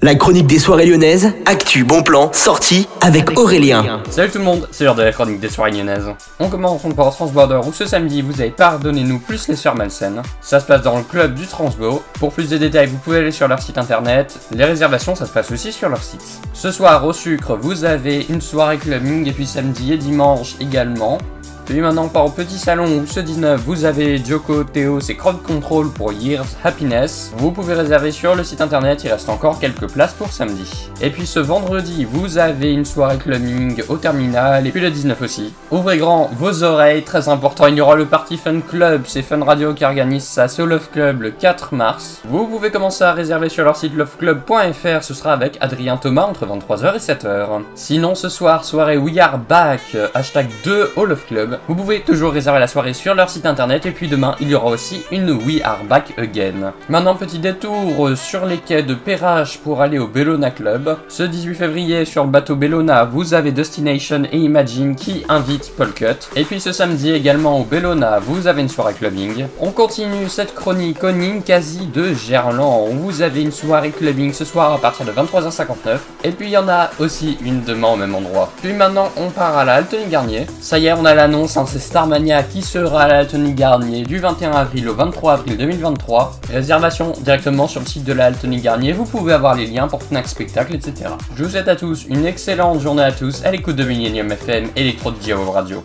La chronique des soirées lyonnaises, actu, bon plan, sortie avec Aurélien. Salut tout le monde, c'est l'heure de la chronique des soirées lyonnaises. On commence par Transborder où ce samedi vous avez pardonnez-nous plus les soeurs malsaines. Ça se passe dans le club du Transbo. Pour plus de détails, vous pouvez aller sur leur site internet. Les réservations, ça se passe aussi sur leur site. Ce soir au sucre, vous avez une soirée clubbing et puis samedi et dimanche également. Puis maintenant on part au petit salon où ce 19 vous avez Joko, Théo, c'est Crowd Control pour Years Happiness. Vous pouvez réserver sur le site internet, il reste encore quelques places pour samedi. Et puis ce vendredi vous avez une soirée clubbing au terminal et puis le 19 aussi. Ouvrez grand vos oreilles, très important, il y aura le Party Fun Club, c'est Fun Radio qui organise ça, c'est au Love Club le 4 mars. Vous pouvez commencer à réserver sur leur site loveclub.fr, ce sera avec Adrien Thomas entre 23h et 7h. Sinon ce soir, soirée We Are Back, hashtag 2 au Love Club. Vous pouvez toujours réserver la soirée sur leur site internet et puis demain il y aura aussi une We Are Back Again. Maintenant petit détour sur les quais de Perrache pour aller au Bellona Club. Ce 18 février sur le bateau Bellona vous avez Destination et Imagine qui invitent Paul Cut. Et puis ce samedi également au Bellona vous avez une soirée clubbing. On continue cette chronique au quasi de Gerland. Vous avez une soirée clubbing ce soir à partir de 23h59. Et puis il y en a aussi une demain au même endroit. Puis maintenant on part à la Altony Garnier. Ça y est on a l'annonce c'est Starmania qui sera à la Altony Garnier du 21 avril au 23 avril 2023. Réservation directement sur le site de la Altony Garnier, vous pouvez avoir les liens pour Fnac Spectacle, etc. Je vous souhaite à tous une excellente journée à tous à l'écoute de Millennium FM, Electro Radio.